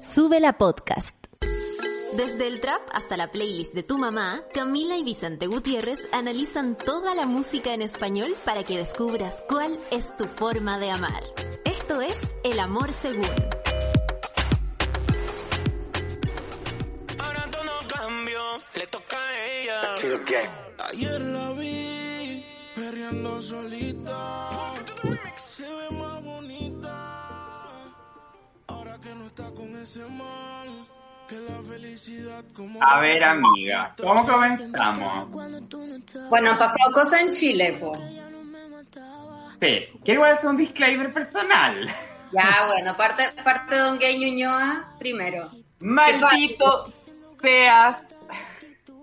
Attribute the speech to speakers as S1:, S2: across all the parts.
S1: Sube la podcast.
S2: Desde el trap hasta la playlist de tu mamá, Camila y Vicente Gutiérrez analizan toda la música en español para que descubras cuál es tu forma de amar. Esto es El Amor Según.
S3: Ahora todo cambió, le toca a ella.
S4: Ayer la vi perreando solita. Se ve más bonita. Ahora que no está con ese man. Que la felicidad como.
S5: A ver, amiga, ¿cómo comenzamos?
S6: Bueno, pasado cosas en Chile, po.
S5: Sí, quiero hacer un disclaimer personal.
S6: Ya, bueno, parte, parte Don Gay Ñuñoa primero.
S5: Maldito seas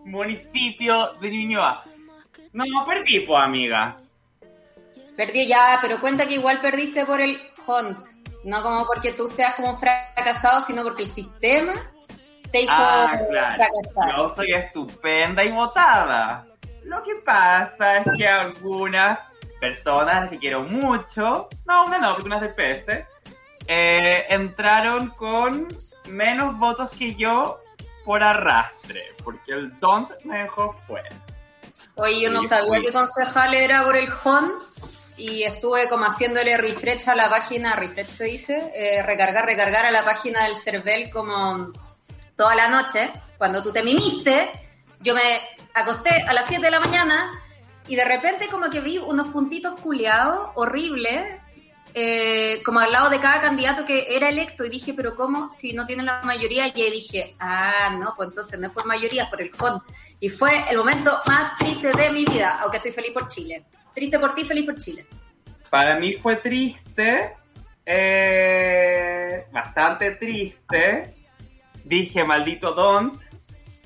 S5: municipio de Ñuñoa. No, perdí, pues, amiga.
S6: Perdí ya, pero cuenta que igual perdiste por el hunt. No como porque tú seas como fracasado, sino porque el sistema te hizo
S5: Ah, claro.
S6: fracasar.
S5: Yo soy estupenda y votada. Lo que pasa es que algunas personas que quiero mucho, no, una no, porque una es del PS, eh, entraron con menos votos que yo por arrastre, porque el don't me dejó fuera.
S6: Oye, yo no sabía
S5: fui.
S6: que concejal era por el hunt y estuve como haciéndole refresh a la página, refresh se dice, eh, recargar, recargar a la página del CERVEL como toda la noche. Cuando tú te mimiste, yo me acosté a las 7 de la mañana y de repente como que vi unos puntitos culeados horribles, eh, como al lado de cada candidato que era electo y dije, pero ¿cómo? Si no tienen la mayoría, y ahí dije, ah, no, pues entonces no es por mayoría, es por el CON. Y fue el momento más triste de mi vida, aunque estoy feliz por Chile. Triste por ti, feliz por Chile.
S5: Para mí fue triste, eh, bastante triste. Dije, maldito Don't.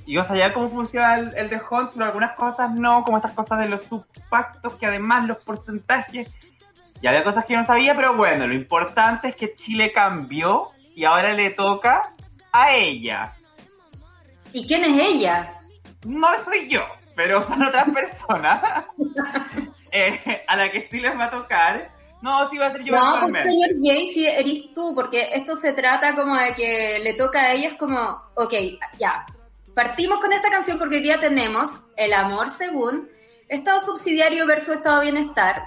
S5: Y yo sabía cómo funciona el, el de Hunt, pero algunas cosas no, como estas cosas de los subpactos, que además los porcentajes. Y había cosas que yo no sabía, pero bueno, lo importante es que Chile cambió y ahora le toca a ella.
S6: ¿Y quién es ella?
S5: No soy yo, pero son otras personas eh, a la que sí les va a tocar. No, sí va a ser yo
S6: No, pues señor Jay, si eres tú, porque esto se trata como de que le toca a ella, es como, ok, ya, partimos con esta canción porque hoy día tenemos El Amor Según, Estado Subsidiario versus Estado Bienestar,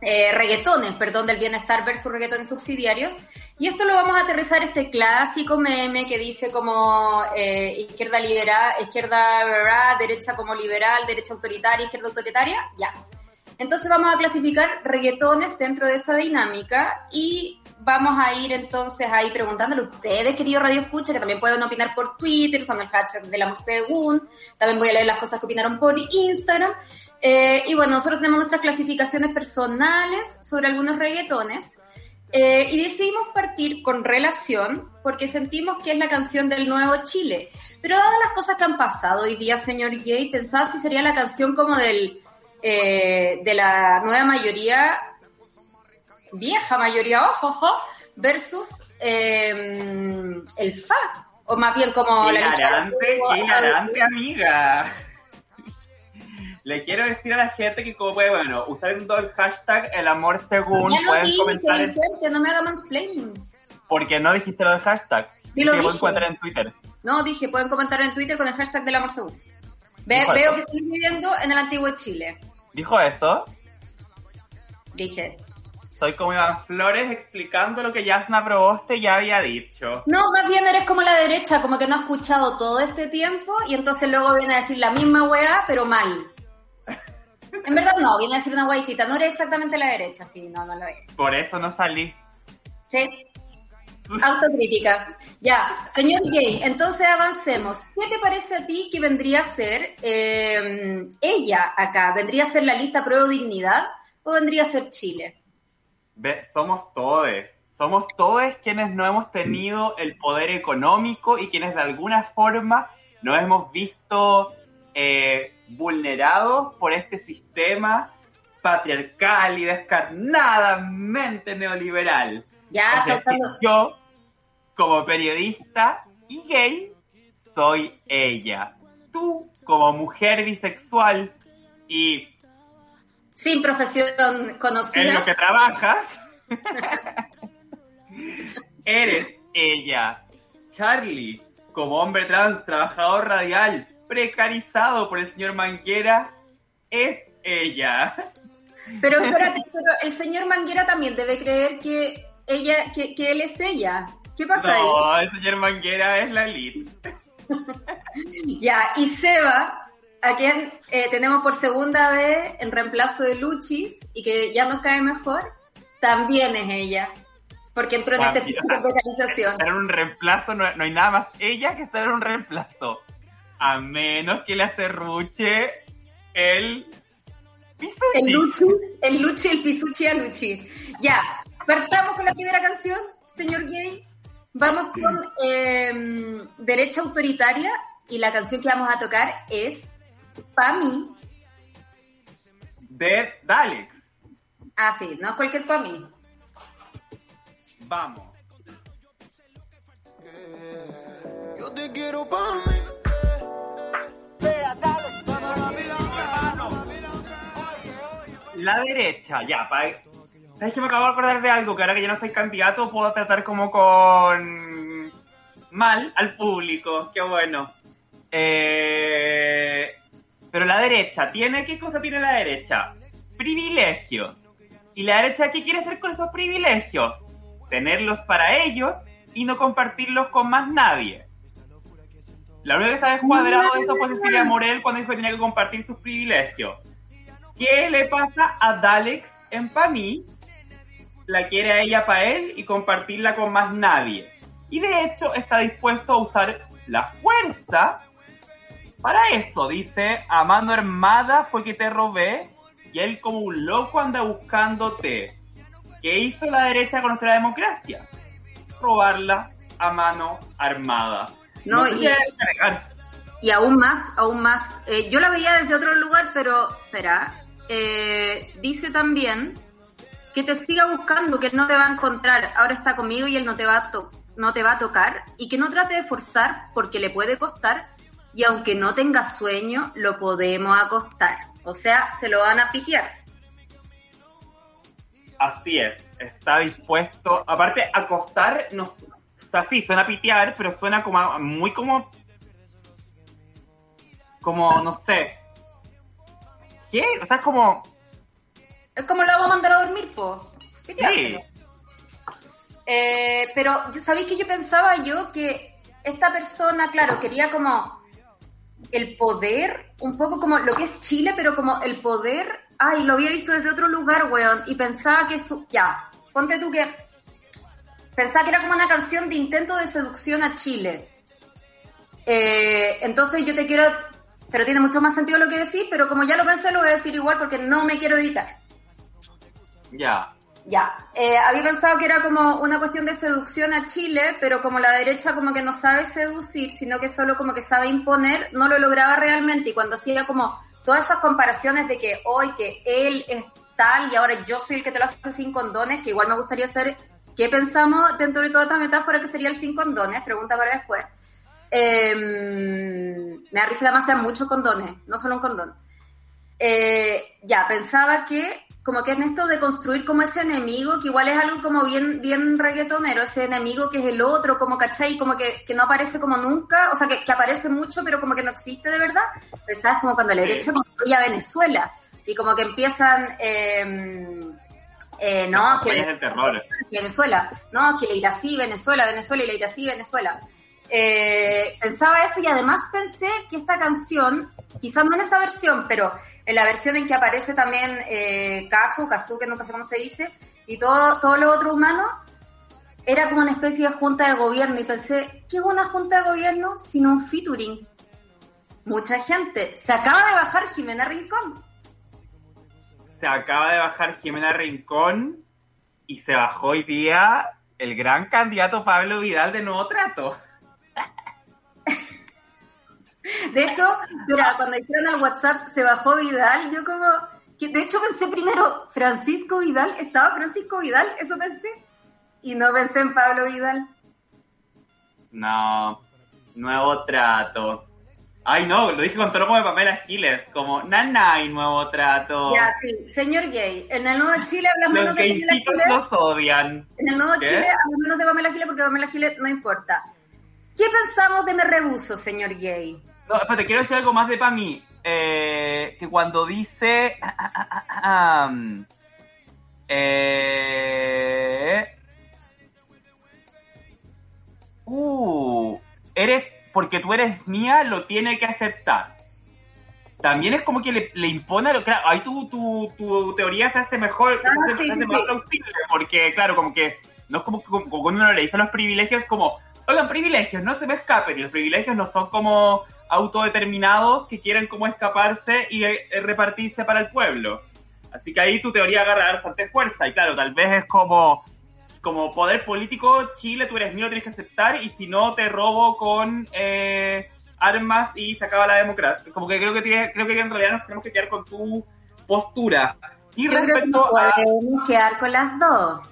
S6: eh, reggaetones, perdón, del bienestar versus reggaetones subsidiarios, y esto lo vamos a aterrizar este clásico meme que dice como eh, izquierda liberal, izquierda derecha como liberal, derecha autoritaria, izquierda autoritaria, ya. Entonces vamos a clasificar reggaetones dentro de esa dinámica y vamos a ir entonces ahí preguntándole a ustedes, querido Radio Escucha, que también pueden opinar por Twitter, usando el hashtag de la según. También voy a leer las cosas que opinaron por Instagram. Eh, y bueno, nosotros tenemos nuestras clasificaciones personales sobre algunos reggaetones. Eh, y decidimos partir con relación porque sentimos que es la canción del nuevo Chile. Pero dadas las cosas que han pasado hoy día, señor Gay, pensaba si sería la canción como del eh, de la nueva mayoría, vieja mayoría, ojo, ojo, versus eh, el FA. O más bien como la lista
S5: hilarante, amiga. Le quiero decir a la gente que como puede, bueno, usando el hashtag el amor según
S6: Ya
S5: pueden
S6: dije,
S5: comentar en-
S6: Vicente, no me haga mansplaining.
S5: porque no dijiste lo del hashtag.
S6: Sí lo dije.
S5: pueden en Twitter.
S6: No, dije, pueden comentar en Twitter con el hashtag del amor según. Ve- veo que siguen viviendo en el antiguo Chile.
S5: Dijo eso.
S6: Dije eso.
S5: Soy como Iván Flores explicando lo que Yasna Proboste ya había dicho.
S6: No, más bien eres como la derecha, como que no ha escuchado todo este tiempo y entonces luego viene a decir la misma weá, pero mal. En verdad no, viene a decir una guaitita, no eres exactamente la derecha, sí, no, no lo es.
S5: Por eso no salí.
S6: Sí. Autocrítica. Ya, señor Gay, entonces avancemos. ¿Qué te parece a ti que vendría a ser eh, ella acá? ¿Vendría a ser la lista Prueba Dignidad o vendría a ser Chile?
S5: Ve, somos todes. somos todos quienes no hemos tenido el poder económico y quienes de alguna forma nos hemos visto eh, vulnerados por este sistema patriarcal y descarnadamente neoliberal.
S6: Ya,
S5: Es decir,
S6: pensando-
S5: yo, como periodista y gay, soy ella. Tú, como mujer bisexual y
S6: Sin profesión
S5: en lo
S6: conocida.
S5: que trabajas, eres ella. Charlie, como hombre trans, trabajador radial, precarizado por el señor Manguera, es ella.
S6: Pero espérate, pero el señor Manguera también debe creer que ella, que, que él es ella. ¿Qué pasa ahí?
S5: No, el señor Manguera es la elite.
S6: Ya, y Seba, a quien eh, tenemos por segunda vez en reemplazo de Luchis y que ya nos cae mejor, también es ella. Porque entró en este tipo de organización.
S5: Estar en un reemplazo, no, no hay nada más ella que estar en un reemplazo. A menos que le acerruche el pisuchi.
S6: El Luchi, el Luchi, el Pisuchi a Luchi. Ya, partamos con la primera canción, señor Gay. Vamos con eh, Derecha Autoritaria y la canción que vamos a tocar es Pa' mí.
S5: De Daleks.
S6: Ah, sí, no es cualquier Pa' mí.
S5: Vamos.
S4: Yo te quiero para.
S5: La derecha, ya, pa... ¿Sabes que me acabo de acordar de algo? Que ahora que yo no soy candidato puedo tratar como con... mal al público. Qué bueno. Eh... Pero la derecha, ¿tiene qué cosa tiene la derecha? Privilegios. ¿Y la derecha qué quiere hacer con esos privilegios? Tenerlos para ellos y no compartirlos con más nadie. La única que está descuadrado de eso fue Cecilia Morel cuando dijo que tenía que compartir sus privilegios. ¿Qué le pasa a Dalex en Pamí? La quiere a ella para él y compartirla con más nadie. Y de hecho está dispuesto a usar la fuerza para eso. Dice, a mano armada fue que te robé y él como un loco anda buscándote. ¿Qué hizo la derecha con nuestra democracia? Robarla a mano armada.
S6: No, y-
S5: negar.
S6: Y aún más, aún más. Eh, yo la veía desde otro lugar, pero espera. Eh, dice también que te siga buscando, que él no te va a encontrar. Ahora está conmigo y él no te va a, no te va a tocar. Y que no trate de forzar porque le puede costar. Y aunque no tenga sueño, lo podemos acostar. O sea, se lo van a pitear.
S5: Así es, está dispuesto. Aparte, acostar, no, o sea, sí, suena pitear, pero suena como muy como. Como, no sé. ¿Qué? O sea, es como.
S6: Es como lo vamos a mandar a dormir, po.
S5: Sí,
S6: Piteárselo. Eh, pero yo sabéis que yo pensaba yo que esta persona, claro, quería como el poder, un poco como lo que es Chile, pero como el poder, ay, lo había visto desde otro lugar, weón, y pensaba que su, ya, ponte tú que, pensaba que era como una canción de intento de seducción a Chile. Eh, entonces yo te quiero, pero tiene mucho más sentido lo que decís, pero como ya lo pensé, lo voy a decir igual porque no me quiero editar.
S5: Ya.
S6: Ya, eh, había pensado que era como una cuestión de seducción a Chile, pero como la derecha como que no sabe seducir, sino que solo como que sabe imponer, no lo lograba realmente. Y cuando hacía como todas esas comparaciones de que hoy que él es tal y ahora yo soy el que te lo hace sin condones, que igual me gustaría saber qué pensamos dentro de toda esta metáfora que sería el sin condones, pregunta para después. Eh, me da risa además muchos condones, no solo un condón. Eh, ya, pensaba que como que en esto de construir como ese enemigo, que igual es algo como bien, bien reggaetonero, ese enemigo que es el otro, como cachai, como que, que no aparece como nunca, o sea, que, que aparece mucho, pero como que no existe de verdad. Pensabas como cuando la derecha construye a Venezuela, y como que empiezan, eh, eh, no, que
S5: del terror.
S6: Venezuela, no, que le irá así, Venezuela, Venezuela, y le irá así, Venezuela. Eh, pensaba eso y además pensé que esta canción, quizás no en esta versión, pero en la versión en que aparece también eh, Kazu, Kazu, que nunca sé cómo se dice, y todo, todo lo otro humano, era como una especie de junta de gobierno. Y pensé, ¿qué es una junta de gobierno sino un featuring? Mucha gente. Se acaba de bajar Jimena Rincón.
S5: Se acaba de bajar Jimena Rincón y se bajó hoy día el gran candidato Pablo Vidal de Nuevo Trato.
S6: De hecho, mira, cuando dijeron al WhatsApp se bajó Vidal, yo como... Que de hecho pensé primero, Francisco Vidal, ¿estaba Francisco Vidal? Eso pensé. Y no pensé en Pablo Vidal.
S5: No, nuevo trato. Ay, no, lo dije con como de Pamela Giles, como nana y nuevo trato.
S6: Ya, sí, señor gay. En el Nuevo Chile hablan
S5: Los
S6: menos de Pamela Giles.
S5: los odian.
S6: En el Nuevo
S5: ¿Qué?
S6: Chile hablan menos de Pamela Giles porque Pamela Giles no importa. ¿Qué pensamos de Me Rebuso, señor gay?
S5: No, espérate, quiero decir algo más de Pami. Eh, que cuando dice... um, eh, uh, eres... Porque tú eres mía, lo tiene que aceptar. También es como que le, le impone... lo- Claro, ahí tu, tu, tu teoría se hace mejor,
S6: Ah,
S5: se hace,
S6: sí,
S5: se hace
S6: sí,
S5: más
S6: sí.
S5: plausible. Porque, claro, como que... No es como, como cuando uno le dice los privilegios como... Oigan, privilegios, no se me escapen. Y los privilegios no son como autodeterminados que quieren como escaparse y eh, repartirse para el pueblo. Así que ahí tu teoría agarra bastante fuerza. Y claro, tal vez es como, como poder político, Chile, tú eres mío, tienes que aceptar, y si no, te robo con eh, armas y se acaba la democracia. Como que creo que, tiene- creo que en realidad nos tenemos que quedar con tu postura. Y
S6: Yo creo que no
S5: respecto a...
S6: quedar con las dos.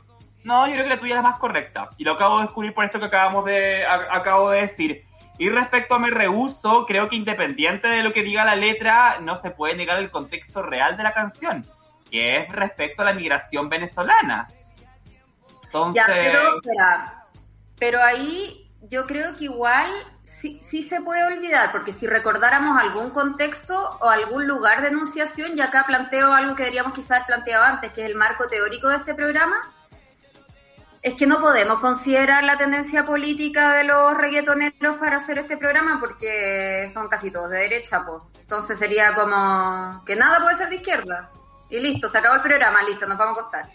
S5: No, yo creo que la tuya es la más correcta. Y lo acabo de descubrir por esto que acabamos de, a- acabo de decir. Y respecto a me rehuso, creo que independiente de lo que diga la letra, no se puede negar el contexto real de la canción, que es respecto a la migración venezolana. Entonces,
S6: Ya, pero, espera. Pero ahí yo creo que igual sí, sí se puede olvidar, porque si recordáramos algún contexto o algún lugar de enunciación, y acá planteo algo que deberíamos quizás planteado antes, que es el marco teórico de este programa, es que no podemos considerar la tendencia política de los reggaetoneros para hacer este programa porque son casi todos de derecha, pues. Entonces sería como que nada puede ser de izquierda. Y listo, se acabó el programa, listo, nos vamos a acostar.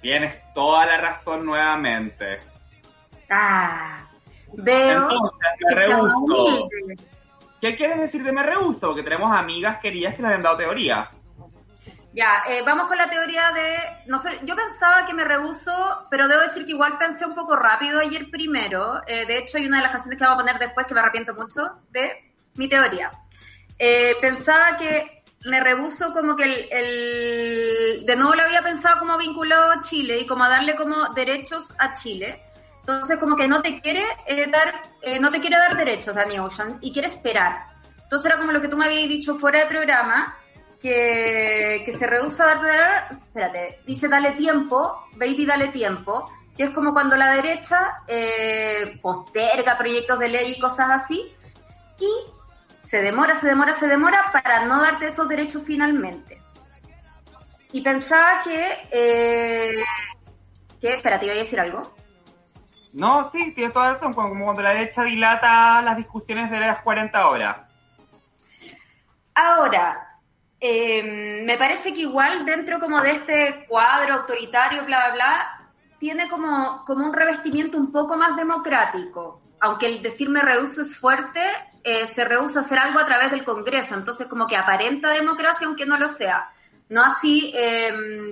S5: tienes toda la razón nuevamente.
S6: Ah, veo
S5: Entonces, me
S6: que
S5: rehuso. ¿Qué quieres decir de me rehuso? Porque tenemos amigas queridas que nos han dado teorías.
S6: Ya, eh, vamos con la teoría de, no sé, yo pensaba que me rehuso, pero debo decir que igual pensé un poco rápido ayer primero. Eh, de hecho, hay una de las canciones que vamos a poner después que me arrepiento mucho de mi teoría. Eh, pensaba que me rehuso como que el, el- de nuevo lo había pensado como vinculado a Chile y como a darle como derechos a Chile. Entonces como que no te quiere eh, dar, eh, no te quiere dar derechos Danny Ocean y quiere esperar. Entonces era como lo que tú me habías dicho fuera de programa, que, que se rehúsa a darte, espérate, dice dale tiempo, baby dale tiempo, que es como cuando la derecha eh, posterga proyectos de ley y cosas así, y se demora, se demora, se demora para no darte esos derechos finalmente. Y pensaba que, eh, que, espérate, iba a decir algo.
S5: No, sí, tienes toda razón, como cuando la derecha dilata las discusiones de las 40 horas.
S6: Ahora, eh, me parece que igual dentro como de este cuadro autoritario, bla, bla, bla, tiene como, como un revestimiento un poco más democrático. Aunque el decirme rehuso es fuerte, eh, se rehúsa a hacer algo a través del Congreso, entonces como que aparenta democracia aunque no lo sea. No así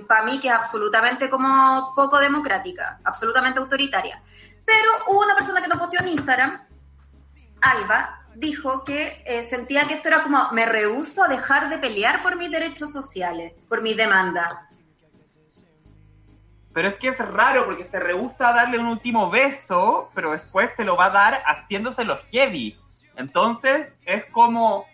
S6: para mí que es absolutamente como poco democrática, absolutamente autoritaria. Pero hubo una persona que nos posteó en Instagram, Alba, dijo que eh, sentía que esto era como, me rehuso a dejar de pelear por mis derechos sociales, por mi demanda.
S5: Pero es que es raro porque se rehúsa a darle un último beso, pero después se lo va a dar haciéndoselo heavy. Entonces es como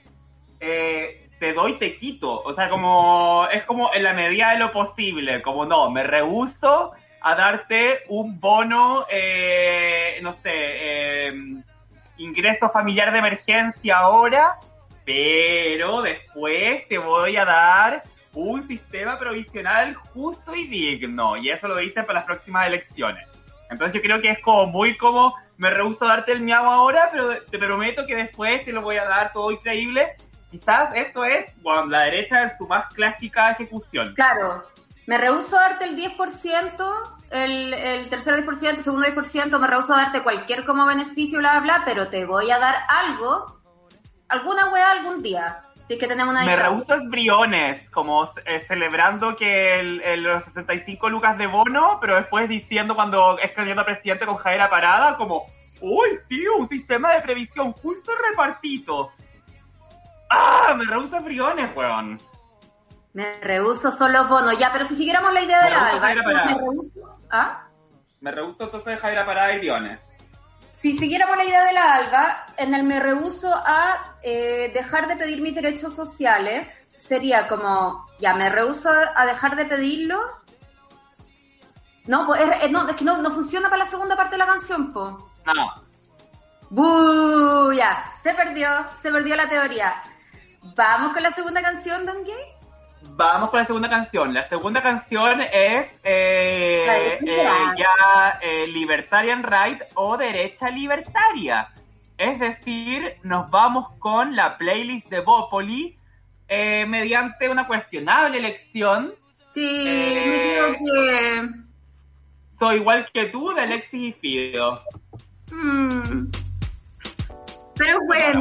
S5: eh, te doy, te quito. O sea, como es como en la medida de lo posible. Como no, me rehuso a darte un bono, eh, no sé, eh, ingreso familiar de emergencia ahora, pero después te voy a dar un sistema provisional justo y digno. Y eso lo dicen para las próximas elecciones. Entonces yo creo que es como muy como, me rehuso a darte el miau ahora, pero te prometo que después te lo voy a dar todo increíble. Quizás esto es, bueno, la derecha en su más clásica ejecución.
S6: Claro, me rehuso a darte el 10%, el, el tercer 10%, el segundo 10%, me rehuso a darte cualquier como beneficio, bla, bla, bla, pero te voy a dar algo, alguna weá algún día. Sí, que tenemos una
S5: Me es Briones, como eh, celebrando que el, el- los 65 lucas de bono, pero después diciendo cuando es candidato a presidente con Javiera Parada, como, uy, sí, un sistema de previsión justo y repartido. ¡Ah! Me rehuso es Briones, weón.
S6: Me rehuso son los bonos. Ya, pero si siguiéramos la idea de la Alba, me rehuso. ¿Ah?
S5: Me rehuso entonces de Javiera Parada y Briones.
S6: Si siguiéramos la idea de la ALBA, en el me rehuso a eh, dejar de pedir mis derechos sociales, sería como, ya, me rehuso a, dejar de pedirlo. No, pues es, es- no, es que no, no funciona para la segunda parte de la canción, po.
S5: No.
S6: ¡Bú! Ya, se perdió, se perdió la teoría. Vamos con la segunda canción, Don Gay.
S5: Vamos con la segunda canción. La segunda canción es eh, eh, ya eh, Libertarian Right o Derecha Libertaria. Es decir, nos vamos con la playlist de Bópoli eh, mediante una cuestionable elección.
S6: Sí, me equivoqué.
S5: Soy igual que tú de Alexis y Fido.
S6: Mm. Pero es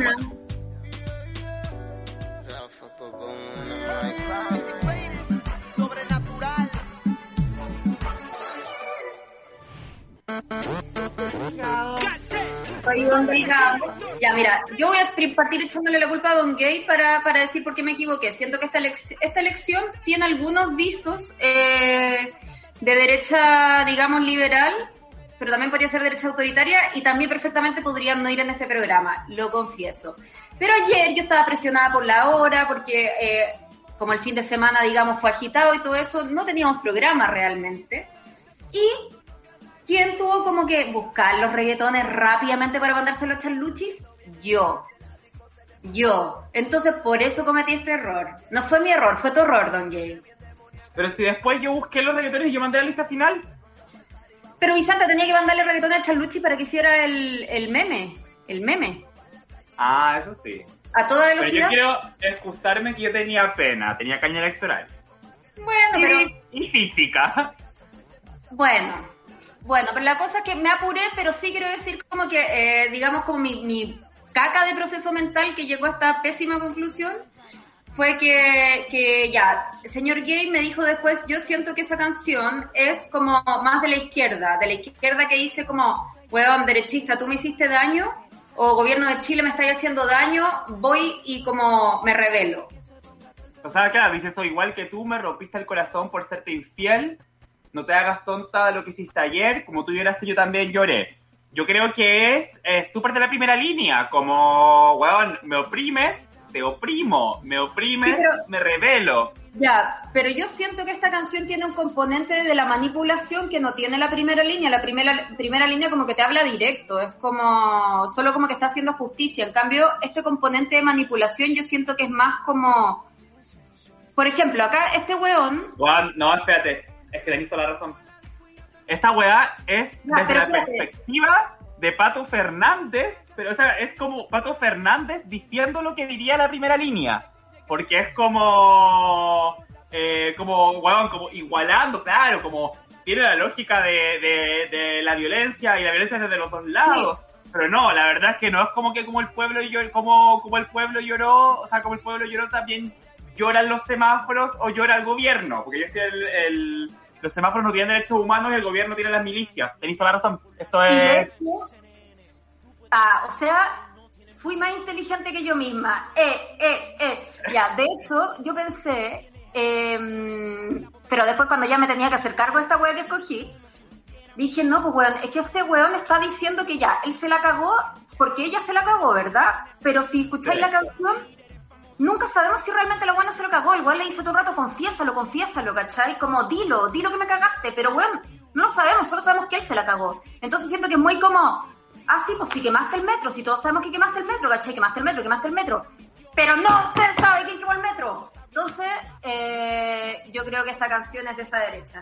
S6: Ya, mira, yo voy a partir echándole la culpa a Don Gay para, para decir por qué me equivoqué. Siento que esta, elec- esta elección tiene algunos visos eh, de derecha, digamos, liberal, pero también podría ser derecha autoritaria y también perfectamente podrían no ir en este programa, lo confieso. Pero ayer yo estaba presionada por la hora porque eh, como el fin de semana, digamos, fue agitado y todo eso, no teníamos programa realmente. Y ¿Quién tuvo como que buscar los reggaetones rápidamente para mandárselo a Charluchis? Yo. Yo. Entonces por eso cometí este error. No fue mi error, fue tu error, Don Jay.
S5: Pero si después yo busqué los reggaetones y yo mandé la lista final.
S6: Pero Vicente tenía que mandarle reggaetones a Charluchis para que hiciera el, el meme. El meme.
S5: Ah, eso sí.
S6: A toda
S5: Pero yo
S6: velocidad.
S5: quiero excusarme que yo tenía pena, tenía caña electoral.
S6: Bueno, pero...
S5: Y, y física.
S6: Bueno, bueno, pero la cosa es que me apuré, pero sí quiero decir como que, eh, digamos, como mi, mi caca de proceso mental que llegó a esta pésima conclusión fue que, que ya, el señor Gay me dijo después, yo siento que esa canción es como más de la izquierda, de la izquierda que dice como, weón, derechista, tú me hiciste daño, o gobierno de Chile me estáis haciendo daño, voy y como me revelo.
S5: O sea, claro, dices, soy igual que tú, me rompiste el corazón por serte infiel, no te hagas tonta de lo que hiciste ayer, como tú lloraste, yo también lloré. Yo creo que es eh, súper de la primera línea, como, weón, me oprimes, te oprimo, me
S6: Sí, pero-
S5: me revelo.
S6: Ya, pero yo siento que esta canción tiene un componente de la manipulación que no tiene la primera línea. La primera, primera línea como que te habla directo, es como, solo como que está haciendo justicia. En cambio, este componente de manipulación yo siento que es más como, por ejemplo, acá este weón,
S5: Weón, no, espérate, es que tenés toda la razón. Esta weá es
S6: Ya,
S5: desde la
S6: espérate.
S5: perspectiva de Pato Fernández, pero o sea, es como Pato Fernández diciendo lo que diría la primera línea. Porque es como, eh, como, weón, como igualando, claro, como tiene la lógica de, de, de la violencia y la violencia desde los dos lados. Pero no, la verdad es que no es como que como el pueblo lloró, como, como el pueblo lloró, o sea, como el pueblo lloró también lloran los semáforos o llora el gobierno, porque yo estoy el, el- los semáforos no tienen derechos humanos y el gobierno tiene las milicias. Tenéis toda la razón. Esto es...
S6: hecho, ah, o sea, fui más inteligente que yo misma. Eh, eh, eh. Ya, de hecho, yo pensé, em, pero después cuando ya me tenía que hacer cargo de esta wea que escogí, dije, no, pues weón, es que este weón está diciendo que ya, él se la cagó porque ella se la cagó, ¿verdad? Pero si escucháis
S5: Sí.
S6: la canción, nunca sabemos si realmente la buena se lo cagó. Igual le dice todo el rato, confiésalo, confiésalo, ¿cachai? Como, dilo, dilo que me cagaste, pero weón, no lo sabemos, solo sabemos que él se la cagó. Entonces siento que es muy como, ah, sí, pues si quemaste el metro, si todos sabemos que quemaste el metro, ¿cachai? Quemaste el metro, quemaste el metro. Pero no se sabe quién quemó el metro. Entonces, eh, yo creo que esta canción es de esa derecha.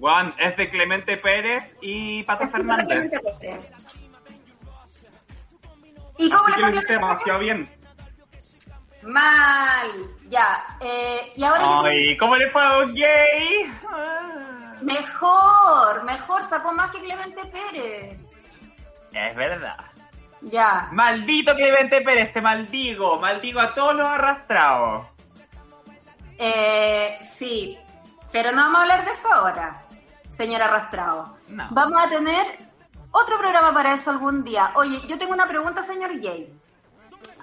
S5: Juan, es de Clemente Pérez y Pato
S6: Es
S5: Fernández.
S6: Clemente Pérez. ¿Y cómo
S5: Así
S6: le fue
S5: demasiado bien.
S6: Mal, ya. Eh, y ahora
S5: Ay, ¿cómo le fue a Gay?
S6: Mejor, mejor, sacó más que Clemente Pérez.
S5: Es verdad.
S6: Ya.
S5: Maldito Clemente Pérez, te maldigo. Maldigo a todos los arrastrados.
S6: Eh, sí, pero no vamos a hablar de eso ahora, señor arrastrado.
S5: No.
S6: Vamos a tener otro programa para eso algún día. Oye, yo tengo una pregunta, señor Jay.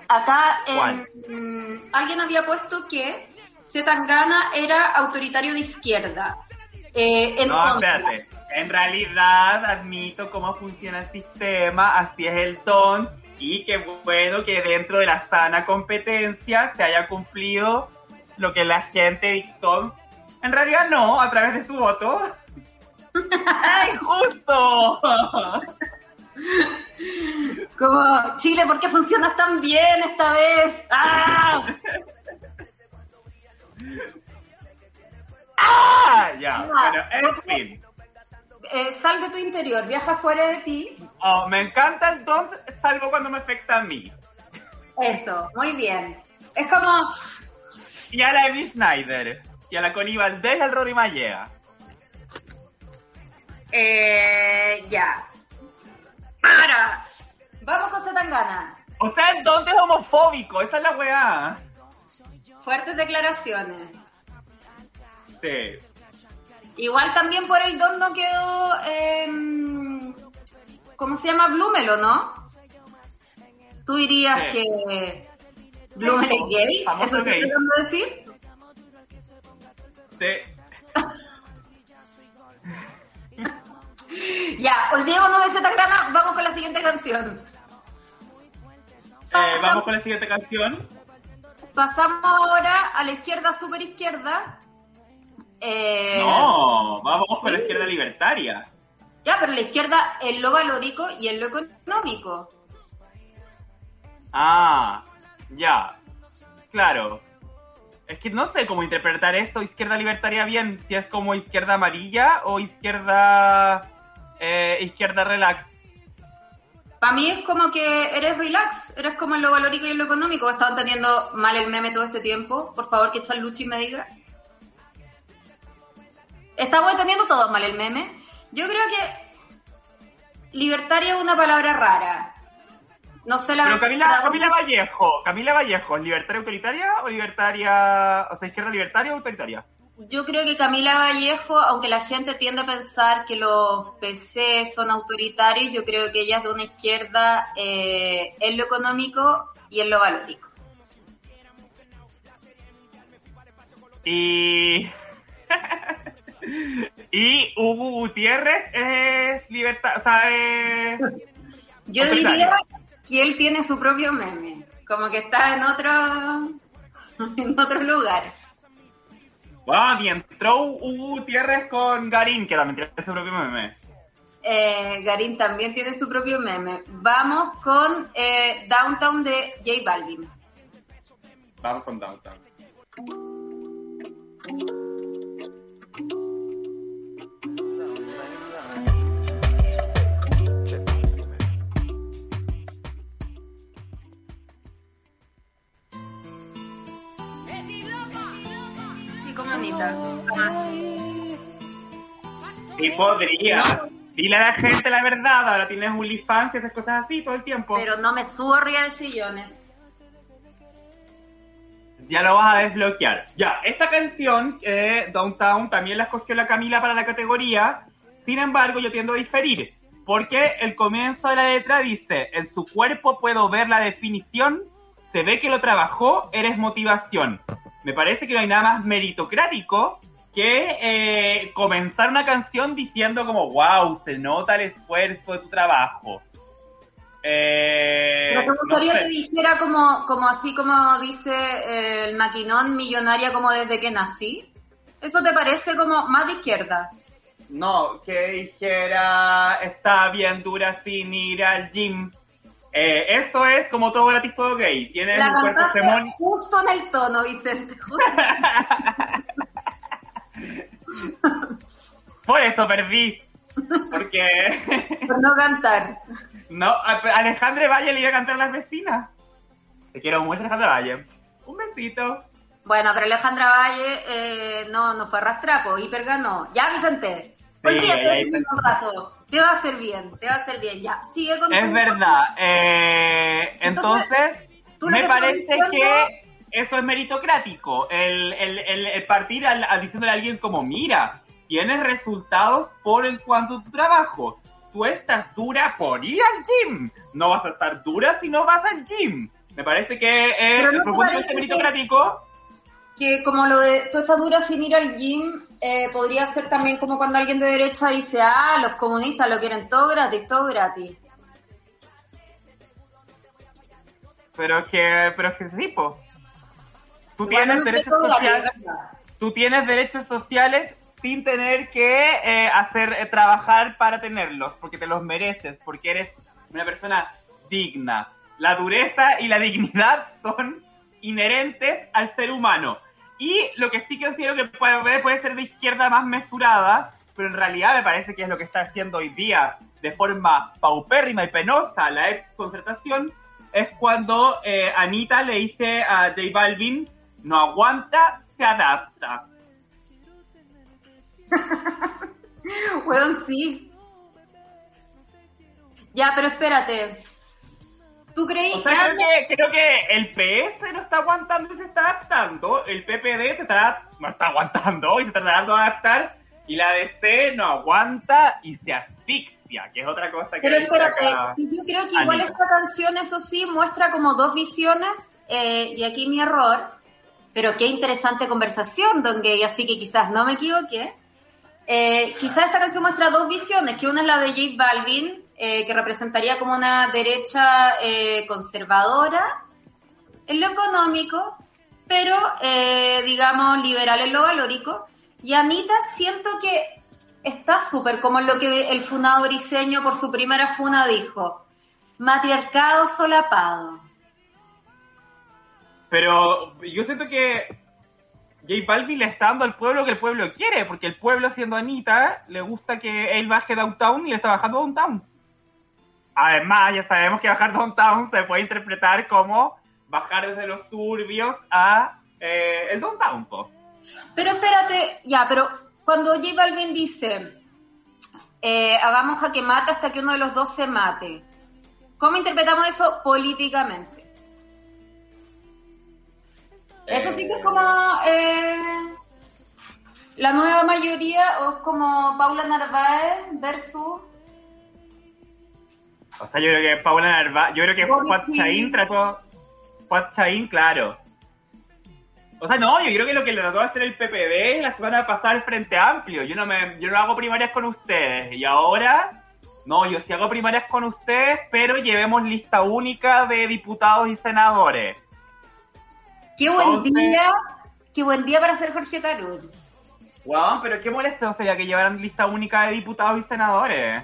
S6: Acá en, mm, alguien había puesto que Zetangana era autoritario de izquierda. Eh,
S5: No, espérate. En realidad, admito cómo funciona el sistema, así es el ton, y qué bueno que dentro de la sana competencia se haya cumplido lo que la gente dictó. En realidad no, a través de su voto. ¡Ay, justo!
S6: como Chile, ¿por qué funcionas tan bien esta vez? ¡Ah!
S5: ¡Ah! Ya, bueno, en fin.
S6: Eh, sal de tu interior, viaja fuera de ti.
S5: Oh, me encanta el don, salvo cuando me afecta a mí.
S6: Eso, muy bien. Es como,
S5: Y a la Amy Schneider. Y a la Connie Valdés y al Rory Mallea.
S6: eh, ya. Ahora, vamos con Zetangana.
S5: O sea, el don es homofóbico, esa es la weá.
S6: Fuertes declaraciones. Igual también por el don no quedó, em, ¿cómo se llama? Blumelo, ¿no? ¿Tú dirías
S5: Sí.
S6: que Blumel es gay? ¿Eso te
S5: gay.
S6: estoy tratando de decir?
S5: Sí.
S6: Ya, olvidémonos de Zetangana, vamos con la siguiente canción.
S5: Eh, vamos con la siguiente canción.
S6: Pasamos ahora a la izquierda, super izquierda. Eh,
S5: No, vamos con la
S6: sí.
S5: izquierda libertaria.
S6: Ya, pero la izquierda en lo valórico y en lo económico.
S5: Ah, ya. Claro. Es que no sé cómo interpretar eso, izquierda libertaria bien, si es como izquierda amarilla o izquierda eh, izquierda relax.
S6: Para mí es como que eres relax, eres como en lo valórico y en lo económico. He estado entendiendo mal el meme todo este tiempo. Por favor, que Charluchi me diga. Estamos entendiendo todos mal el meme. Yo creo que libertaria es una palabra rara. No sé la
S5: Pero Camila,
S6: la-
S5: Camila Vallejo, Camila Vallejo, ¿es libertaria autoritaria o libertaria, o sea, izquierda libertaria o autoritaria?
S6: Yo creo que Camila Vallejo, aunque la gente tiende a pensar que los PC son autoritarios, yo creo que ella es de una izquierda eh, en lo económico y en lo valórico.
S5: Y. y Hugo Gutiérrez es libertad, o sea, es.
S6: Yo diría que él tiene su propio meme, como que está en otro, en otro lugar.
S5: Wow, y entró Hugo Gutiérrez con Garín, que también tiene su propio meme.
S6: Eh, Garín también tiene su propio meme. Vamos con eh, Downtown de J Balvin.
S5: Vamos con Downtown. Podría. Dile a la gente la verdad, ahora tienes OnlyFans y esas cosas así todo el tiempo.
S6: Pero no me subo arriba de sillones.
S5: Ya lo vas a desbloquear. Ya, esta canción, eh, Downtown, también la escogió la Camila para la categoría. Sin embargo, yo tiendo a diferir. Porque el comienzo de la letra dice, en su cuerpo puedo ver la definición, se ve que lo trabajó, eres motivación. Me parece que no hay nada más meritocrático que eh, comenzar una canción diciendo como, wow, se nota el esfuerzo de tu trabajo. Eh,
S6: Pero te
S5: no
S6: gustaría
S5: sé.
S6: que dijera como, como así como dice eh, el maquinón millonaria como desde que nací. ¿Eso te parece como más de izquierda?
S5: No, que dijera, está bien dura sin ir al gym. Eh, eso es como todo gratis, todo gay. Tienes
S6: La
S5: un cuerpo
S6: justo en el tono, Vicente.
S5: Por eso perdí. Porque
S6: Por no cantar.
S5: no, Alejandra Valle le iba a cantar a las vecinas. Te quiero mucho, Alejandra Valle. Un besito.
S6: Bueno, pero Alejandra Valle eh, no, no fue arrastrapo, hiper ganó. Ya, Vicente.
S5: Sí,
S6: Olvídate
S5: está.
S6: un rato. Te va a hacer bien, te va a hacer bien. Ya, sigue con
S5: Es
S6: tu-
S5: verdad. Eh,
S6: Entonces,
S5: me parece que eso es meritocrático. El, el, el, el partir a, diciéndole a alguien como, mira, tienes resultados por en cuanto a tu trabajo. Tú estás dura por ir al gym. No vas a estar dura si no vas al gym. Me parece que es
S6: Pero ¿no que-
S5: meritocrático.
S6: que como lo de tú estás dura sin ir al gym, eh, podría ser también como cuando alguien de derecha dice, ah, los comunistas lo quieren todo gratis, todo gratis.
S5: Pero es que, pero es que sí, po. Tú tienes derechos sociales. tú tienes derechos sociales sin tener que eh, hacer eh, trabajar para tenerlos, porque te los mereces, porque eres una persona digna. La dureza y la dignidad son inherentes al ser humano. Y lo que sí considero que puede, puede ser de izquierda más mesurada, pero en realidad me parece que es lo que está haciendo hoy día de forma paupérrima y penosa la ex concertación, es cuando eh, Anita le dice a J Balvin, no aguanta, se adapta.
S6: Weón, sí. Ya, pero espérate. ¿Tú creí
S5: O sea, creo que, creo que el PS no está aguantando y se está adaptando, el PPD se está, no está aguantando y se está tratando de adaptar, y la DC no aguanta y se asfixia, que es otra cosa que...
S6: Pero espérate, yo creo que igual esta canción, eso sí, muestra como dos visiones, eh, y aquí mi error, pero qué interesante conversación, don Gay, así que quizás no me equivoqué. Eh, quizás esta canción muestra dos visiones, que una es la de J Balvin, eh, que representaría como una derecha eh, conservadora en lo económico, pero eh, digamos liberal en lo valórico. Y Anita siento que está súper como lo que el funado briseño por su primera funa dijo, matriarcado solapado.
S5: Pero yo siento que J Balvin le está dando al pueblo que el pueblo quiere, porque el pueblo, siendo Anita, le gusta que él baje downtown y le está bajando downtown. Además, ya sabemos que bajar downtown se puede interpretar como bajar desde los suburbios a eh, el downtown. po.
S6: Pero espérate, ya, pero cuando J Balvin dice, eh, hagamos a que mate hasta que uno de los dos se mate, ¿cómo interpretamos eso políticamente? Eso sí que es como eh, la nueva mayoría o es como Paula Narváez versus...
S5: O sea, yo creo que Paula Narváez, yo creo que Juan. Chaín trató, Juan Chaín, claro. O sea, no, yo creo que lo que le trató de hacer el PPD la semana pasada al Frente Amplio. Yo no me, yo no hago primarias con ustedes. Y ahora, no, yo sí hago primarias con ustedes, pero llevemos lista única de diputados y senadores.
S6: Qué buen
S5: Entonces-
S6: día, qué buen día para ser Jorge Tarut.
S5: Wow, pero qué molesto sería que llevaran lista única de diputados y senadores.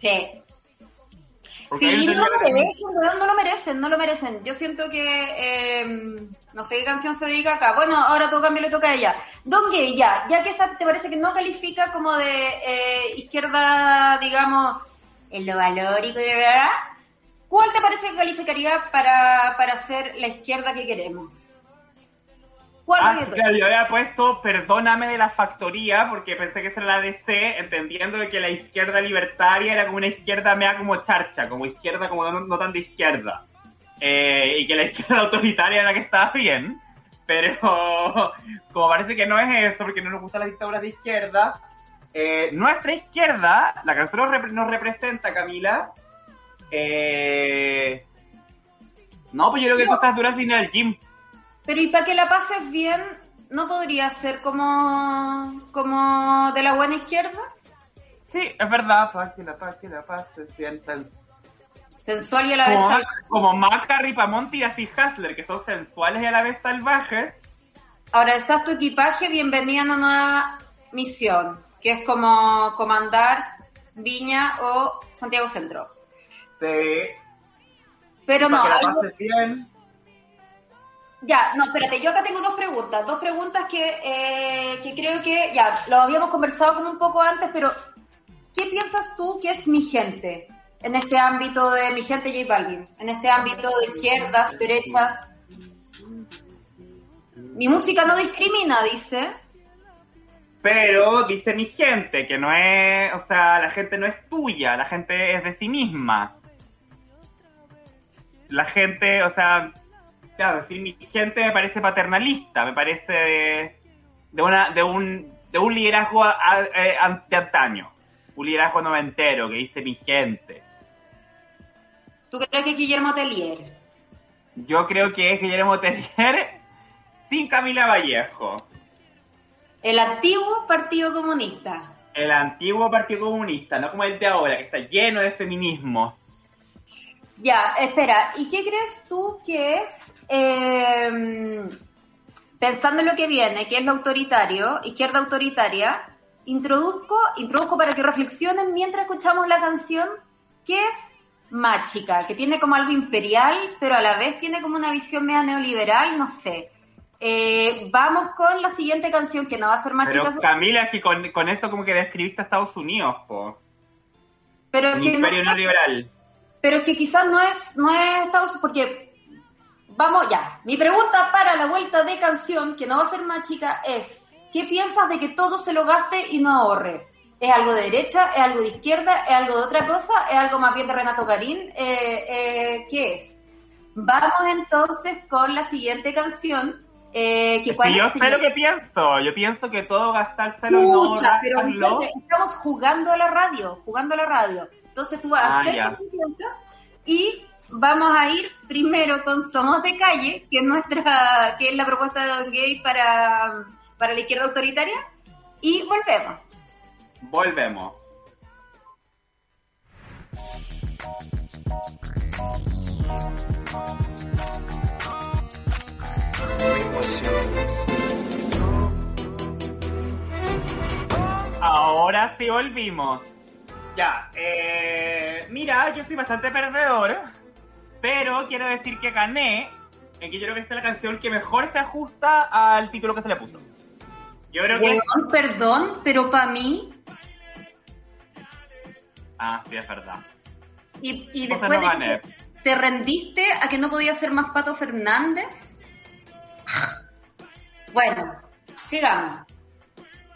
S6: Sí.
S5: Porque
S6: Sí, no lo merecen, no lo merecen, no lo merecen. Yo siento que, eh, no sé qué canción se dedica acá. Bueno, ahora todo cambio le toca a ella. Don Gay, ya, ya que esta te parece que no califica como de eh, izquierda, digamos, en lo valórico, y ¿cuál te parece que calificaría para, para ser la izquierda que queremos? ¿Cuál
S5: Ah,
S6: reggaetón?
S5: claro, yo había puesto Perdóname de la Factoría porque pensé que esa era la DC, entendiendo que la izquierda libertaria era como una izquierda mea como charcha, como izquierda como no, no tan de izquierda. Eh, y que la izquierda autoritaria era la que estaba bien. Pero como parece que no es eso, porque no nos gustan las dictaduras de izquierda, eh, nuestra izquierda, la que nosotros repre- nos representa, Camila, eh, no, pues yo creo que tú estás dura sin ir al gym.
S6: Pero y para que la pases bien, ¿no podría ser como, como de la buena izquierda?
S5: Sí, es verdad, para que la que se sienta
S6: Sensual y a la vez salvaje.
S5: como Maca, Ripamonti y así Hasler, que son sensuales y a la vez salvajes.
S6: Ahora, estás tu equipaje, bienvenida a una nueva misión, que es como comandar Viña o Santiago Centro.
S5: De,
S6: Pero no,
S5: para que la pases bien.
S6: Ya, no, espérate, yo acá tengo dos preguntas, dos preguntas que, eh, que creo que, ya, lo habíamos conversado como un poco antes, pero ¿qué piensas tú que es mi gente en este ámbito de mi gente J Balvin? En este ámbito de izquierdas, derechas. Mi música no discrimina, dice.
S5: Pero dice mi gente, que no es, o sea, la gente no es tuya, la gente es de sí misma. La gente, o sea, claro, decir mi gente me parece paternalista, me parece de, de una, de un, de un liderazgo a- a- eh, an- de antaño. Un liderazgo noventero que dice mi gente.
S6: ¿Tú crees que Guillermo Tellier?
S5: Yo creo que es Guillermo Tellier sin Camila Vallejo.
S6: El antiguo Partido Comunista.
S5: El antiguo Partido Comunista, no como el de ahora, que está lleno de feminismos.
S6: Ya, espera, ¿y qué crees tú que es, eh, pensando en lo que viene, que es lo autoritario, izquierda autoritaria, introduzco, introduzco para que reflexionen mientras escuchamos la canción, ¿qué es Máchica? Que tiene como algo imperial, pero a la vez tiene como una visión media neoliberal, no sé. Eh, vamos con la siguiente canción, que no va a ser Máchica,
S5: Pero Camila, es que con, con eso como que describiste a Estados Unidos, po.
S6: pero
S5: Un
S6: que no
S5: imperio
S6: sé-
S5: neoliberal.
S6: Pero que quizás no es, no es Estados Unidos, porque vamos ya. Mi pregunta para la vuelta de canción, que no va a ser más chica, es: ¿qué piensas de que todo se lo gaste y no ahorre? ¿Es algo de derecha? ¿Es algo de izquierda? ¿Es algo de otra cosa? ¿Es algo más bien de Renato Garín? Eh, eh, ¿Qué es? Vamos entonces con la siguiente canción. Eh, que
S5: Es
S6: cuál
S5: yo
S6: es?
S5: sé lo que pienso. Yo pienso que todo gastárselo y no
S6: pero
S5: gastarlo.
S6: estamos jugando a la radio, jugando a la radio. Entonces tú vas a
S5: Ah,
S6: hacer
S5: ya.
S6: piensas y vamos a ir primero con Somos de Calle, que es nuestra, que es la propuesta de Don Gay para, para la izquierda autoritaria, y volvemos.
S5: Volvemos. Ahora sí volvimos. Ya, eh, mira, yo soy bastante perdedor, pero quiero decir que gané, en que yo creo que esta es la canción que mejor se ajusta al título que se le puso. Yo creo que...
S6: Weón, perdón, pero para mí,
S5: Ah, sí, es verdad.
S6: y, después
S5: no
S6: de
S5: gané.
S6: que te rendiste a que no podía ser más Pato Fernández. Bueno, sigamos.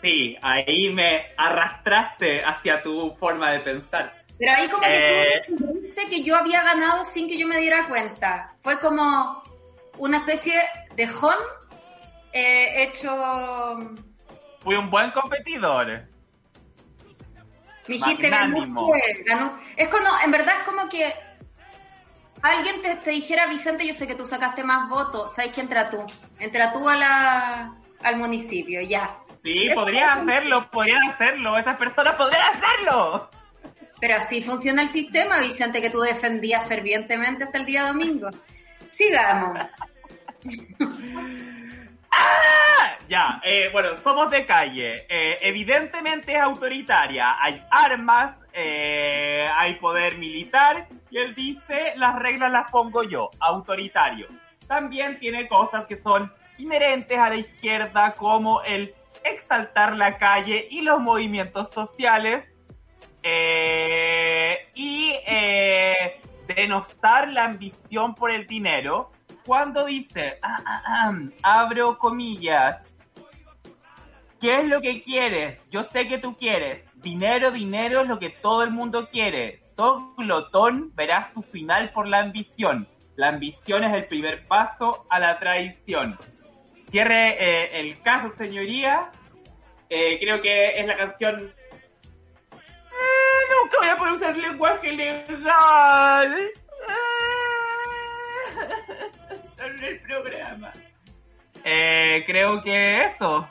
S5: Sí, ahí me arrastraste hacia tu forma de pensar.
S6: Pero ahí como
S5: Eh.
S6: que tú entendiste que yo había ganado sin que yo me diera cuenta. Fue como una especie de hon eh, hecho...
S5: Fui un buen competidor.
S6: Me dijiste, ganó. Es como, en verdad es como que alguien te, te dijera, Vicente, yo sé que tú sacaste más votos, ¿sabes que entra tú? Entra tú a la, al municipio, ya.
S5: Sí,
S6: Es
S5: podrían hacerlo, podrían hacerlo. Esas personas podrían hacerlo.
S6: Pero así funciona el sistema, Vicente, que tú defendías fervientemente hasta el día domingo. Sigamos.
S5: ¡Ah! Ya, eh, bueno, somos de calle. Eh, evidentemente es autoritaria. Hay armas, eh, hay poder militar. Y él dice, las reglas las pongo yo, autoritario. También tiene cosas que son inherentes a la izquierda, como el exaltar la calle y los movimientos sociales. eh, y eh, denostar la ambición por el dinero cuando dice, ah, ah, ah, abro comillas, ¿qué es lo que quieres? Yo sé que tú quieres. Dinero, dinero es lo que todo el mundo quiere. Sos glotón, verás tu final por la ambición. La ambición es el primer paso a la traición. Cierre eh, el caso, señoría. Eh, creo que es la canción... Eh, nunca voy a poder usar lenguaje legal. en el programa. Creo que eso.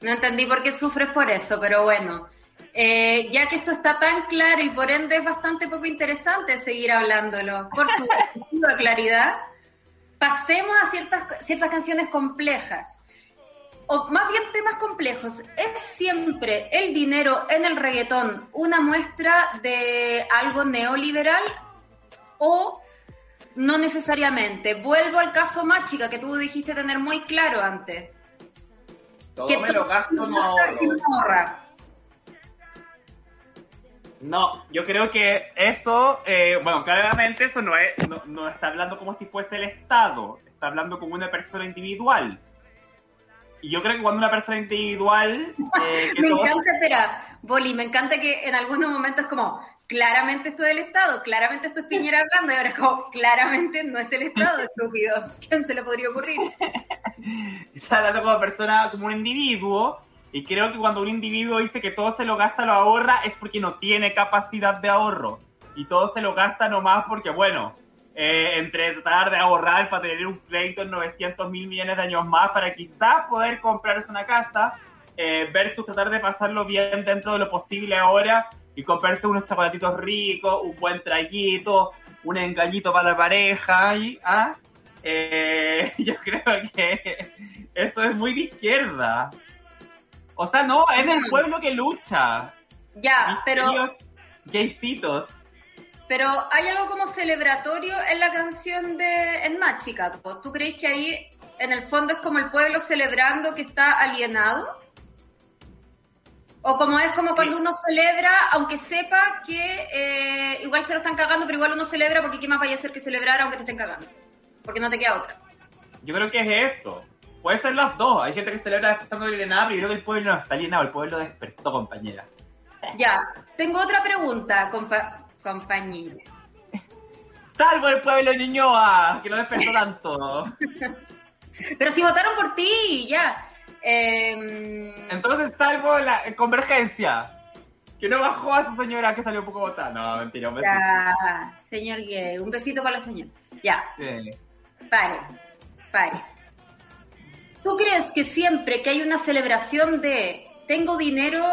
S6: No entendí por qué sufres por eso, pero bueno. Ya que esto está tan claro y por ende es bastante poco interesante seguir hablándolo, por su claridad, pasemos a ciertas, ciertas canciones complejas. O más bien temas complejos. ¿Es siempre el dinero en el reggaetón una muestra de algo neoliberal o no necesariamente? Vuelvo al caso Máchica que tú dijiste tener muy claro antes.
S5: Todo
S6: que
S5: me lo gasto, no ahorro.
S6: No
S5: yo creo que eso, eh, bueno, claramente eso no, es, no, no está hablando como si fuese el Estado, está hablando como una persona individual. Y yo creo que cuando una persona individual... eh,
S6: Me
S5: todos-
S6: encanta, espera, Boli, me encanta que en algunos momentos como, claramente esto es el Estado, claramente esto es Piñera hablando, y ahora es como, claramente no es el Estado, estúpidos. ¿Quién se le podría ocurrir?
S5: está hablando como persona, como un individuo, y creo que cuando un individuo dice que todo se lo gasta, lo ahorra, es porque no tiene capacidad de ahorro. Y todo se lo gasta nomás porque, bueno, eh, entre tratar de ahorrar para tener un crédito en 900 mil millones de años más para quizás poder comprarse una casa, eh, versus tratar de pasarlo bien dentro de lo posible ahora y comprarse unos chocolatitos ricos, un buen traguito, un engañito para la pareja, y, ¿ah? Eh, yo creo que eso es muy de izquierda. O sea, no, es el
S6: Mm.
S5: pueblo que lucha.
S6: Ya,
S5: Mis
S6: pero,
S5: gaycitos.
S6: pero hay algo como celebratorio en la canción de En Máchica. ¿po? ¿Tú crees que ahí en el fondo es como el pueblo celebrando que está alienado? O como es como cuando uno celebra, aunque sepa que eh, igual se lo están cagando, pero igual uno celebra porque qué más vaya a hacer que celebrar aunque te estén cagando. Porque no te queda otra.
S5: Yo creo que es eso. Puede ser las dos. Hay gente que celebra estando alienada, pero yo creo que el pueblo no está alienado. El pueblo despertó, compañera.
S6: Ya, tengo otra pregunta, compa compañera.
S5: Salvo el pueblo de Ñuñoa, que no despertó tanto.
S6: Pero si votaron por ti, ya. Eh,
S5: Entonces salvo la eh, convergencia. Que no bajó a su señora que salió un poco votada. No, mentira, un besito.
S6: ya, señor Gay, un besito para la señora. Ya,
S5: Sí.
S6: pare, pare. ¿Tú crees que siempre que hay una celebración de tengo dinero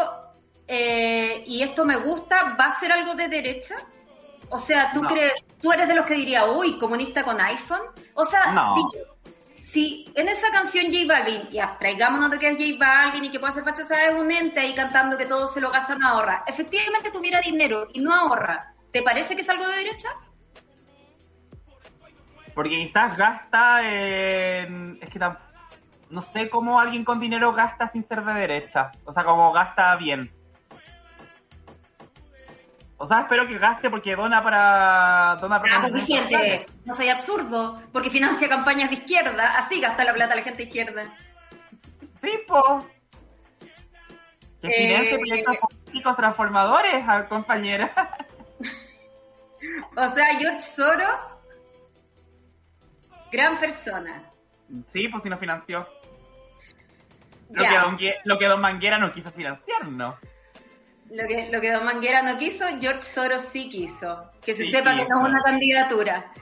S6: eh, y esto me gusta, va a ser algo de derecha? O sea, ¿tú
S5: No.
S6: crees, tú eres de los que diría, uy, comunista con iPhone? O sea,
S5: No.
S6: si en esa canción J Balvin, y abstraigámonos de que es J Balvin y que puede ser Pacho es un ente ahí cantando que todo se lo gastan ahorra, efectivamente tuviera dinero y no ahorra, ¿te parece que es algo de derecha?
S5: Porque quizás gasta en... Es que tam- no sé cómo alguien con dinero gasta sin ser de derecha. O sea, como gasta bien. O sea, espero que gaste porque dona para... Dona para
S6: Ah, Vicente, no soy absurdo, porque financia campañas de izquierda, así gasta la plata la gente izquierda.
S5: Sí, po. Que
S6: Eh,
S5: financie proyectos políticos transformadores, ah, compañera.
S6: O sea, George Soros, gran persona.
S5: Sí, pues si no financió. Lo que, don, Gue- lo que Don Manguera no quiso financiar, ¿no?
S6: Lo que, lo que Don Manguera no quiso, George Soros sí quiso. Que se
S5: Sí
S6: sepa que no es una candidatura.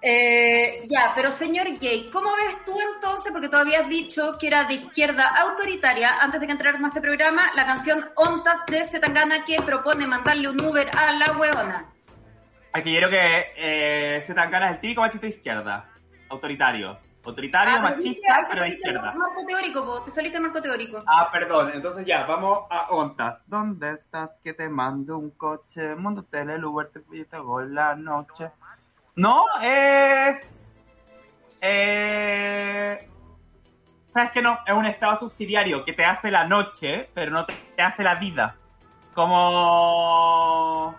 S6: Eh, ya, pero señor Gay, ¿cómo ves tú entonces, porque tú habías dicho que era de izquierda autoritaria, antes de que entráramos a este programa, la canción Ontas de Zetangana que propone mandarle un Uber a la hueona?
S5: Aquí yo creo que eh, Zetangana es el típico machista de izquierda. Autoritario. Autoritario,
S6: Ah,
S5: machista, pero de izquierda.
S6: marco teórico, po, te saliste marco teórico.
S5: Ah, perdón. Entonces ya, vamos a ontas. ¿Dónde estás? Que te mando un coche. Mundo Tele, el Uber te hago la noche. No, es... Eh... ¿Sabes que no? Es un estado subsidiario que te hace la noche, pero no te, hace la vida. Como...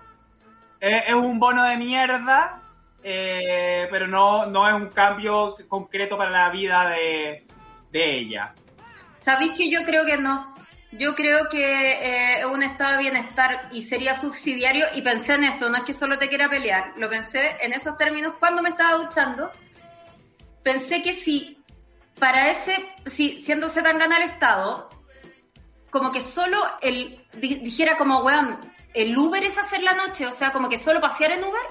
S5: Es, es un bono de mierda, eh, pero no, no es un cambio concreto para la vida de, de ella.
S6: ¿Sabéis que yo creo que no? Yo creo que eh, un estado de bienestar y sería subsidiario y pensé en esto, no es que solo te quiera pelear, lo pensé en esos términos cuando me estaba duchando. Pensé que si para ese, si siendo tan gana el Estado, como que solo el di- dijera como, weón, el Uber es hacer la noche, o sea, como que solo pasear en Uber,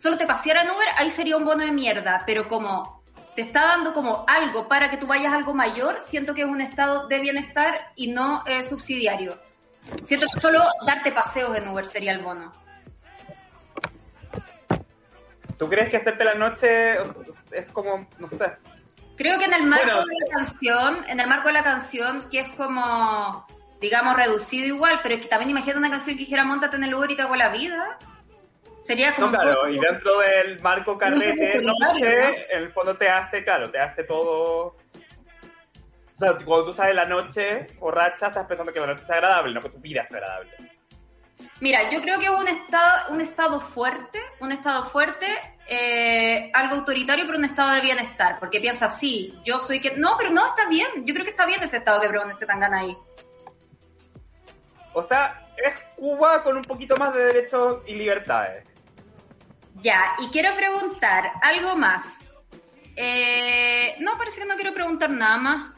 S6: solo te paseara en Uber, ahí sería un bono de mierda, pero como te está dando como algo para que tú vayas a algo mayor, siento que es un estado de bienestar y no eh, subsidiario. Siento que solo darte paseos en Uber sería el bono.
S5: ¿Tú crees que hacerte la noche es como, no sé?
S6: Creo que en el marco
S5: Bueno.
S6: de la canción, en el marco de la canción, que es como, digamos, reducido igual, pero es que también imagínate una canción que dijera, montate en el Uber y te hago la vida. Sería como...
S5: No, claro, y dentro del marco carrete,
S6: ¿no?
S5: en el fondo te hace, claro, te hace todo... O sea, cuando tú en la noche borracha, estás pensando que la noche es agradable, no que tu vida es agradable.
S6: Mira, yo creo que es un estado, un estado fuerte, un estado fuerte, eh, algo autoritario, pero un estado de bienestar. Porque piensa, sí, yo soy que. No, pero no, está bien. Yo creo que está bien ese estado que prevalece Tangana ahí.
S5: O sea, es Cuba con un poquito más de derechos y libertades.
S6: Ya, y quiero preguntar algo más. Eh, no, parece que no quiero preguntar nada más.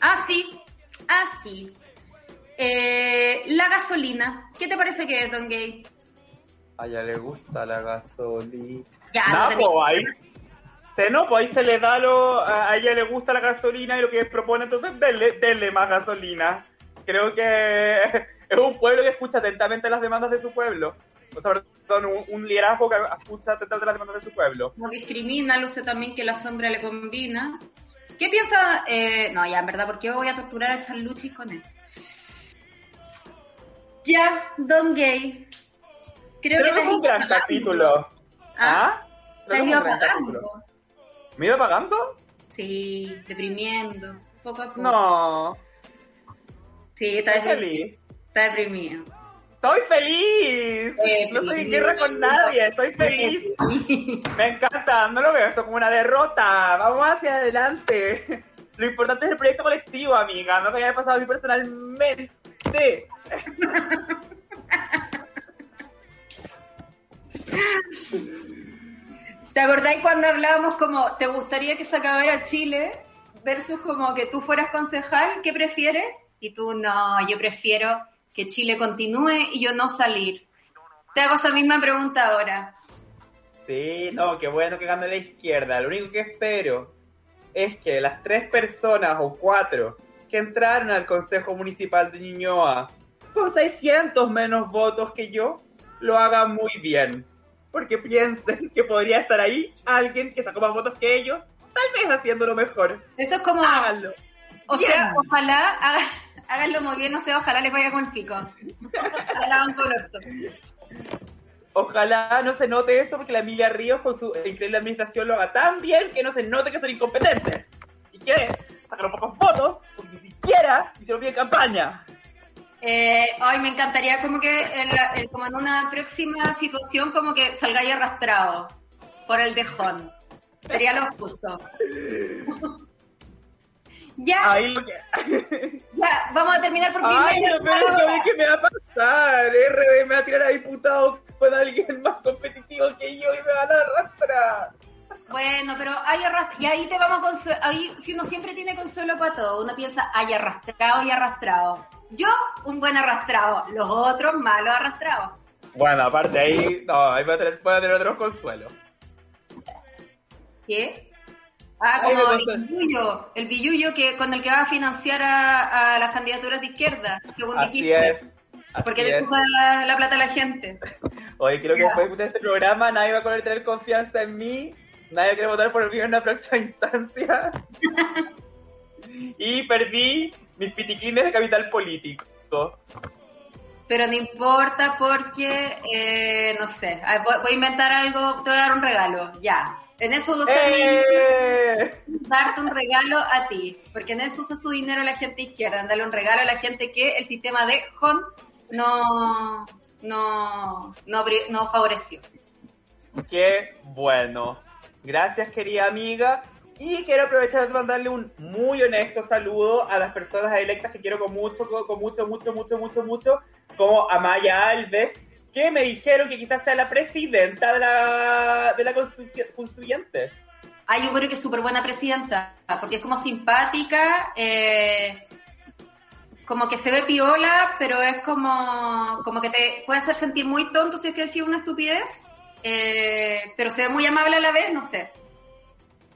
S6: Ah, sí. Ah, sí. Eh, la gasolina. ¿Qué te parece que es, Don Gay?
S5: A ella le gusta la gasolina.
S6: Ya,
S5: Nah,
S6: no tenía-
S5: po, ahí, se, no, pues ahí se le da lo. A a ella le gusta la gasolina y lo que propone, entonces denle, denle más gasolina. Creo que es un pueblo que escucha atentamente las demandas de su pueblo. O sea, un, un liderazgo que escucha atentamente las demandas de su pueblo.
S6: No discrimina, luce también que la sombra le combina. ¿Qué piensa? eh, no, ya, en verdad, ¿por qué voy a torturar a Charluchi con él? Ya, Don Gay. Creo, que te
S5: fue un gran
S6: apagando.
S5: capítulo.
S6: ¿Ah?
S5: Creo
S6: Te has ido apagando.
S5: ¿Me iba pagando?
S6: Sí, deprimiendo. Poco a poco.
S5: No.
S6: Sí, está deprimido. Está deprimido.
S5: ¡Estoy feliz!
S6: Eh,
S5: No estoy en guerra con nadie, estoy feliz. Me encanta, no lo veo esto como una derrota. Vamos hacia adelante. Lo importante es el proyecto colectivo, amiga. No que haya pasado a mí personalmente.
S6: ¿Te acordáis cuando hablábamos como, ¿te gustaría que se acabara Chile? Versus como que tú fueras concejal, ¿qué prefieres? Y tú, no, yo prefiero que Chile continúe y yo no salir. Te hago esa misma pregunta ahora.
S5: Sí, no, qué bueno que gane la izquierda. Lo único que espero es que las tres personas o cuatro que entraron al Consejo Municipal de Ñuñoa con 600 menos votos que yo, lo hagan muy bien. Porque piensen que podría estar ahí alguien que sacó más votos que ellos, tal vez haciéndolo mejor.
S6: Eso es como,
S5: Háganlo.
S6: o
S5: Bien.
S6: sea, ojalá háganlo muy bien, no sé, ojalá les vaya con el pico. Ojalá van con.
S5: Ojalá no se note eso porque la Emilia Ríos con su increíble administración lo haga tan bien que no se note que son incompetentes. Y que sacaron pocos votos porque ni siquiera hicieron bien campaña.
S6: Eh, ay, me encantaría como que en, la- en- como en una próxima situación como que salgáis arrastrado por el dejón. Sería lo justo. ya,
S5: Ahí lo que...
S6: ya, vamos a terminar por
S5: Ay,
S6: primero.
S5: lo peor es que ve que me va a pasar. RD me va a tirar a diputado con alguien más competitivo que yo y me van a arrastrar.
S6: Bueno, pero hay arrastra- y ahí te vamos a consuelo, ahí si uno siempre tiene consuelo para todo, uno piensa, hay arrastrado y arrastrado. Yo, un buen arrastrado, los otros malos arrastrados.
S5: Bueno, aparte ahí, no, ahí voy a tener, voy a tener otros consuelos.
S6: ¿Qué? Ah, como el
S5: pasa.
S6: billullo, el billullo que, con el que va a financiar a, a las candidaturas de izquierda, según
S5: Así
S6: dijiste.
S5: es. así
S6: Porque eso usa la, la plata la gente.
S5: Oye, creo que después de este programa nadie va a poder tener confianza en mí. Nadie quiere votar por mí en una próxima instancia. y perdí mis piticlines de capital político.
S6: Pero no importa porque, eh, no sé, voy, voy a inventar algo, te voy a dar un regalo, ya. En eso usa mi-
S5: ¡Eh!
S6: darte un regalo a ti, porque en eso usa su dinero la gente izquierda, darle un regalo a la gente que el sistema de HON no, no, no, no favoreció.
S5: Qué bueno. Gracias, querida amiga. Y quiero aprovechar de mandarle un muy honesto saludo a las personas electas que quiero con mucho, con, con mucho, mucho, mucho, mucho, mucho, como Amaya Alves, que me dijeron que quizás sea la presidenta de la, de la constitu- constituyente.
S6: Ay, yo creo que es súper buena presidenta, porque es como simpática, eh, como que se ve piola, pero es como, como que te puede hacer sentir muy tonto si es que decís una estupidez, eh, pero se ve muy amable a la vez, no sé.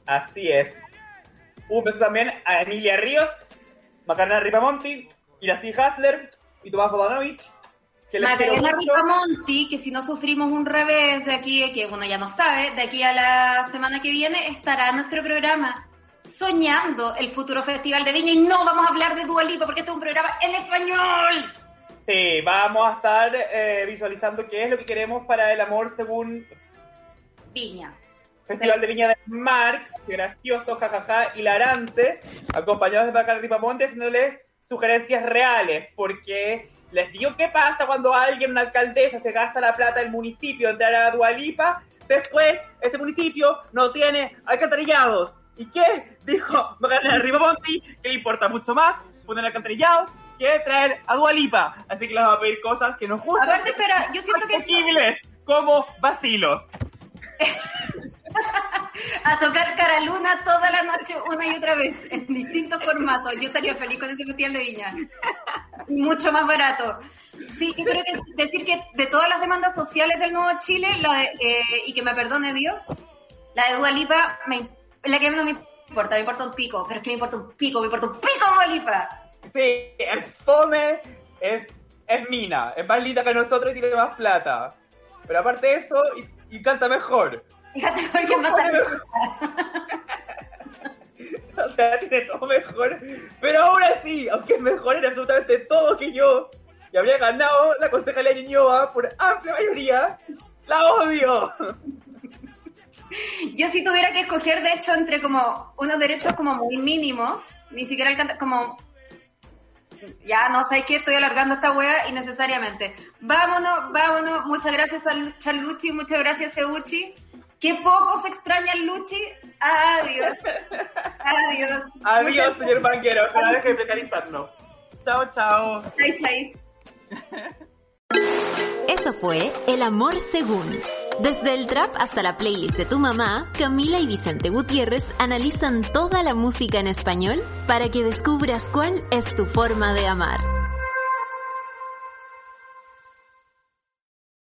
S5: Así es. Un beso también a Emilia Ríos, Macarena Ripamonti, Iracy Hasler y Tomás Bodanovich.
S6: Macarena
S5: mucho.
S6: Ripamonti, que si no sufrimos un revés de aquí, que uno ya no sabe, de aquí a la semana que viene estará nuestro programa soñando el futuro festival de Viña y no vamos a hablar de Dualipa porque este es un programa en español.
S5: Sí, vamos a estar eh, visualizando qué es lo que queremos para el amor según
S6: Viña.
S5: Festival de Viña de Marx, gracioso, jajaja, hilarante, acompañados de Macarena Ripamonti, haciéndole sugerencias reales, porque les digo qué pasa cuando alguien, una alcaldesa, se gasta la plata del municipio en dar a Dualipa, después ese municipio no tiene alcantarillados. ¿Y qué? Dijo Magdalena Ribamonti, que le importa mucho más poner alcantarillados que traer a Dualipa. Así que les vamos a pedir cosas que nos gustan.
S6: Aparte, espera, yo siento que...
S5: como vacilos.
S6: a tocar cara luna toda la noche, una y otra vez, en distintos formatos. Yo estaría feliz con ese festival de viña. Mucho más barato. Sí, yo creo que decir que de todas las demandas sociales del Nuevo Chile, la de, eh, y que me perdone Dios, la de Dualipa, me, la que no me importa, me importa un pico, pero es que me importa un pico, me importa un pico Dualipa.
S5: Sí, es fome, es, es mina, es más linda que nosotros y tiene más plata. Pero aparte de eso, y, y canta mejor.
S6: Fíjate por qué mata
S5: O sea, tiene todo mejor. Pero aún así, aunque es mejor en absolutamente todo que yo, y habría ganado la concejalía Ñuñoa por amplia mayoría, la odio.
S6: Yo si tuviera que escoger, de hecho, entre como unos derechos como muy mínimos, ni siquiera el como... Ya, no sé qué, estoy alargando esta wea innecesariamente. Vámonos, vámonos. Muchas gracias a Charlucci, muchas gracias Euchi. Qué poco se extraña el Luchi. Adiós. Adiós.
S5: Adiós,
S6: Muchas-
S5: señor banquero. Ojalá deje de precarizarnos. Chao, chao.
S6: Chai, chai.
S2: Eso fue El Amor Según. Desde el trap hasta la playlist de tu mamá, Camila y Vicente Gutiérrez analizan toda la música en español para que descubras cuál es tu forma de amar.